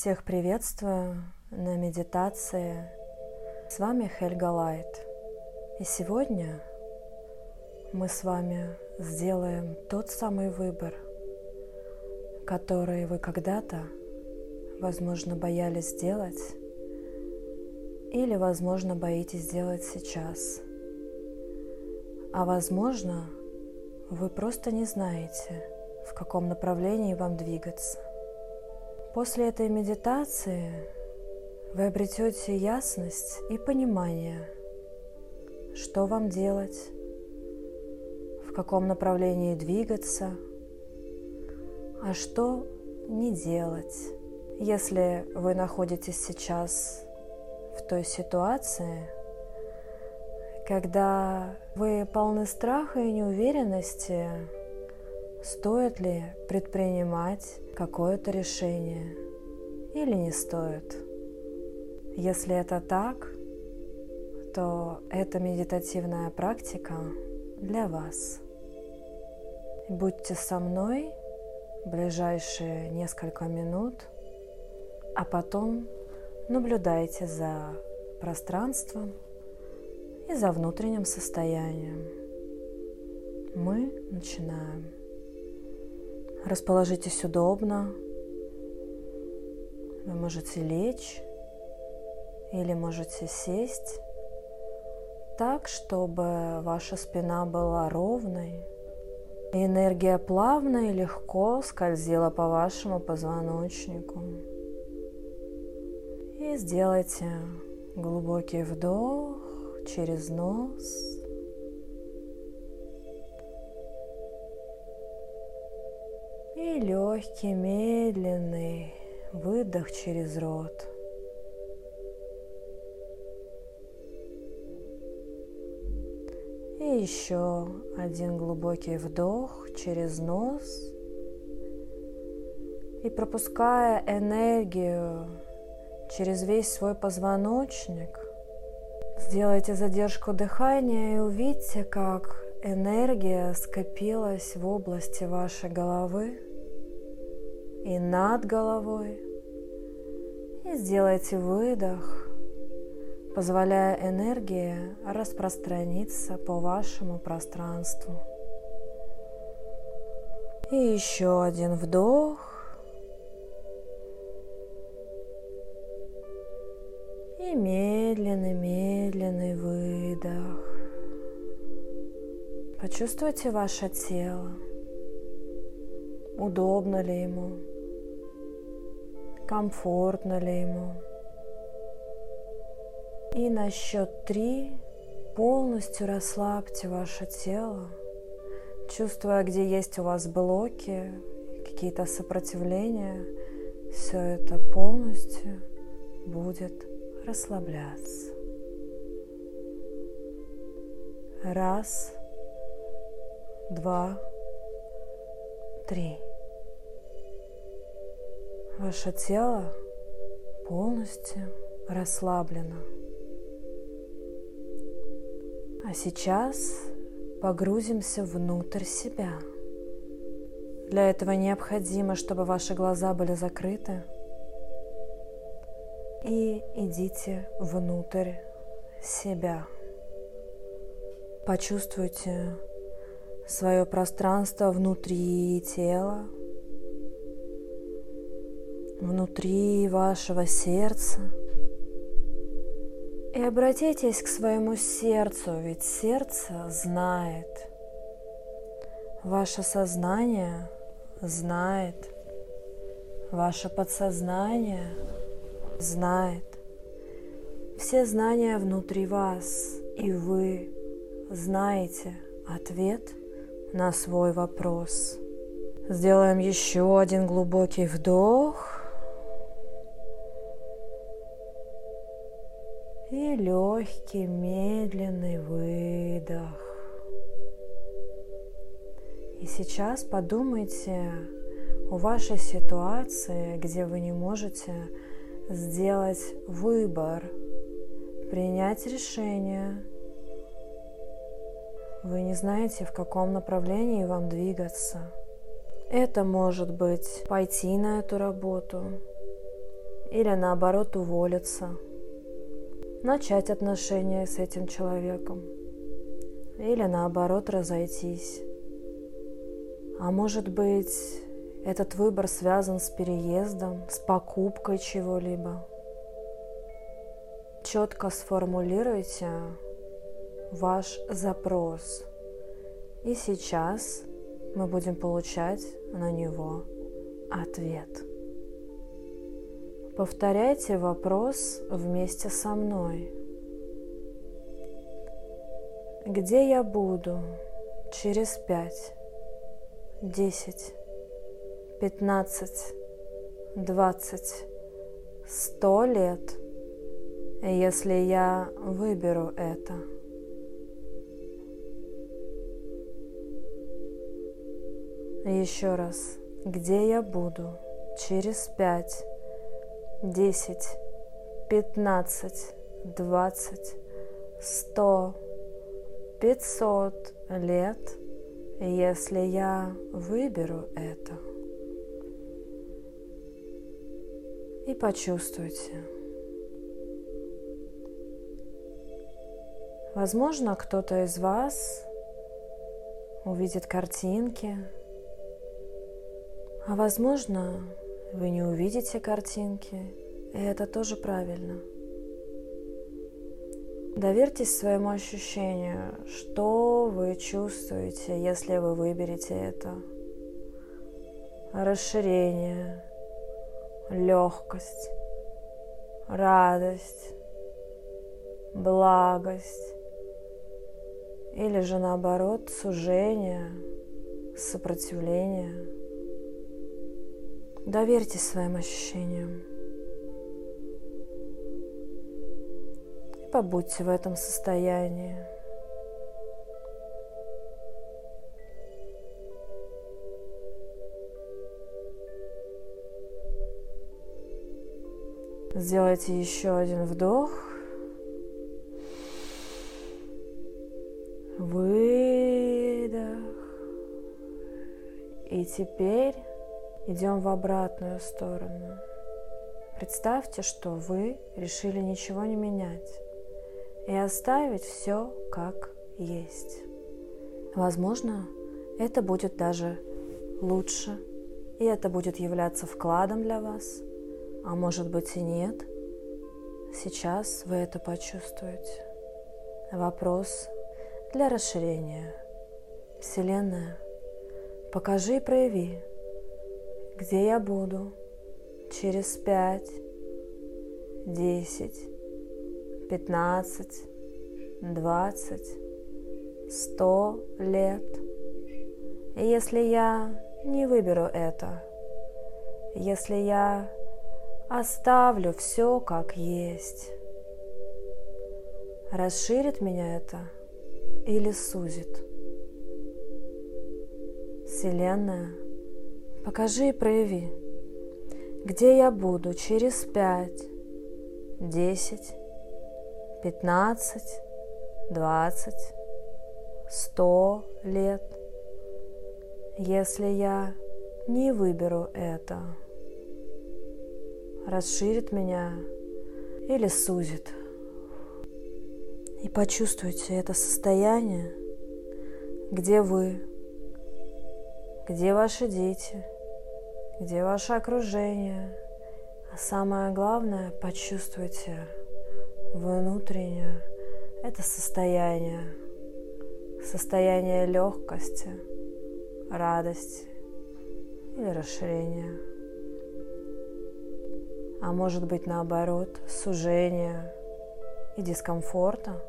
Всех приветствую на медитации. С вами Хельга Лайт. И сегодня мы с вами сделаем тот самый выбор, который вы когда-то, возможно, боялись сделать или, возможно, боитесь сделать сейчас. А возможно, вы просто не знаете, в каком направлении вам двигаться. После этой медитации вы обретете ясность и понимание, что вам делать, в каком направлении двигаться, а что не делать. Если вы находитесь сейчас в той ситуации, когда вы полны страха и неуверенности, стоит ли предпринимать какое-то решение или не стоит. Если это так, то эта медитативная практика для вас. Будьте со мной ближайшие несколько минут, а потом наблюдайте за пространством и за внутренним состоянием. Мы начинаем. Расположитесь удобно. Вы можете лечь или можете сесть так, чтобы ваша спина была ровной, и энергия плавно и легко скользила по вашему позвоночнику. И сделайте глубокий вдох через нос – Легкий, медленный выдох через рот. И еще один глубокий вдох через нос. И пропуская энергию через весь свой позвоночник, сделайте задержку дыхания и увидите, как энергия скопилась в области вашей головы и над головой. И сделайте выдох, позволяя энергии распространиться по вашему пространству. И еще один вдох. И медленный-медленный выдох. Почувствуйте ваше тело. Удобно ли ему? комфортно ли ему. И на счет три полностью расслабьте ваше тело, чувствуя, где есть у вас блоки, какие-то сопротивления, все это полностью будет расслабляться. Раз, два, три. Ваше тело полностью расслаблено. А сейчас погрузимся внутрь себя. Для этого необходимо, чтобы ваши глаза были закрыты. И идите внутрь себя. Почувствуйте свое пространство внутри тела, внутри вашего сердца. И обратитесь к своему сердцу, ведь сердце знает. Ваше сознание знает. Ваше подсознание знает. Все знания внутри вас, и вы знаете ответ на свой вопрос. Сделаем еще один глубокий вдох. Легкий, медленный выдох. И сейчас подумайте о вашей ситуации, где вы не можете сделать выбор, принять решение. Вы не знаете, в каком направлении вам двигаться. Это может быть пойти на эту работу, или наоборот уволиться, начать отношения с этим человеком или наоборот разойтись. А может быть, этот выбор связан с переездом, с покупкой чего-либо. Четко сформулируйте ваш запрос. И сейчас мы будем получать на него ответ. Повторяйте вопрос вместе со мной. Где я буду через пять, десять, пятнадцать, двадцать, сто лет, если я выберу это? Еще раз, где я буду через пять, десять, пятнадцать, двадцать, сто, пятьсот лет, если я выберу это? И почувствуйте. Возможно, кто-то из вас увидит картинки, а возможно, вы не увидите картинки, и это тоже правильно. Доверьтесь своему ощущению, что вы чувствуете, если вы выберете это. Расширение, легкость, радость, благость или же наоборот сужение, сопротивление – Доверьтесь своим ощущениям. И побудьте в этом состоянии. Сделайте еще один вдох. Выдох. И теперь идем в обратную сторону. Представьте, что вы решили ничего не менять и оставить все как есть. Возможно, это будет даже лучше, и это будет являться вкладом для вас, а может быть и нет. Сейчас вы это почувствуете. Вопрос для расширения. Вселенная, покажи и прояви, где я буду через пять, десять, пятнадцать, двадцать, сто лет. И если я не выберу это, если я оставлю все как есть, расширит меня это или сузит? Вселенная – Покажи и прояви, где я буду через пять, десять, пятнадцать, двадцать, сто лет, если я не выберу это. Расширит меня или сузит. И почувствуйте это состояние, где вы, где ваши дети – где ваше окружение. А самое главное, почувствуйте внутреннее это состояние, состояние легкости, радости или расширения. А может быть наоборот, сужение и дискомфорта.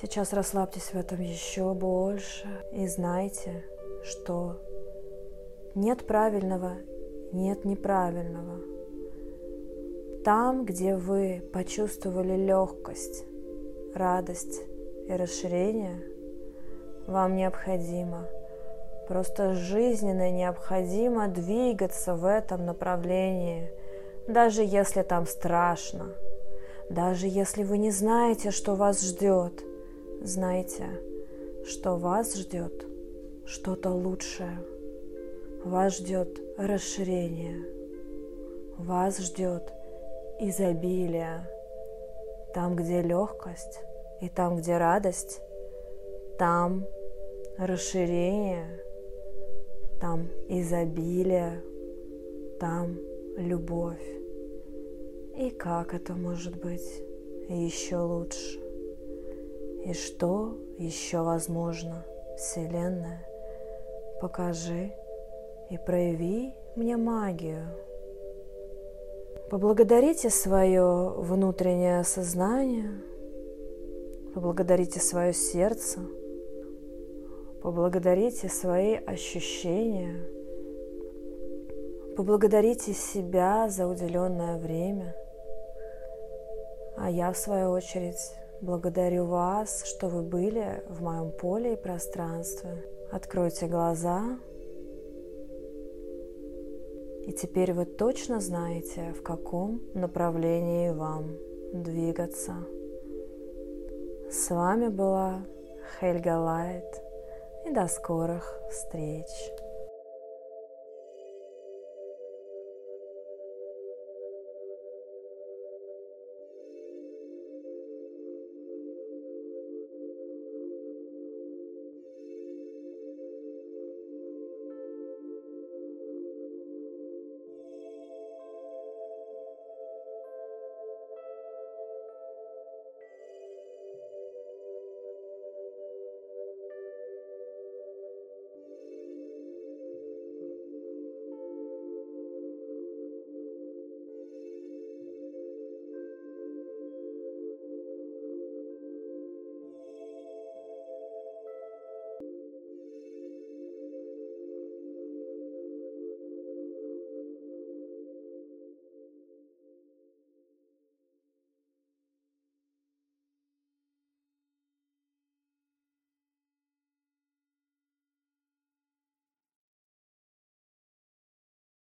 Сейчас расслабьтесь в этом еще больше и знайте, что нет правильного, нет неправильного. Там, где вы почувствовали легкость, радость и расширение, вам необходимо, просто жизненно необходимо двигаться в этом направлении, даже если там страшно, даже если вы не знаете, что вас ждет, знайте, что вас ждет что-то лучшее вас ждет расширение, вас ждет изобилие. Там, где легкость, и там, где радость, там расширение, там изобилие, там любовь. И как это может быть еще лучше? И что еще возможно, Вселенная? Покажи и прояви мне магию. Поблагодарите свое внутреннее сознание, поблагодарите свое сердце, поблагодарите свои ощущения, поблагодарите себя за уделенное время. А я, в свою очередь, благодарю вас, что вы были в моем поле и пространстве. Откройте глаза, и теперь вы точно знаете, в каком направлении вам двигаться. С вами была Хельга Лайт, и до скорых встреч!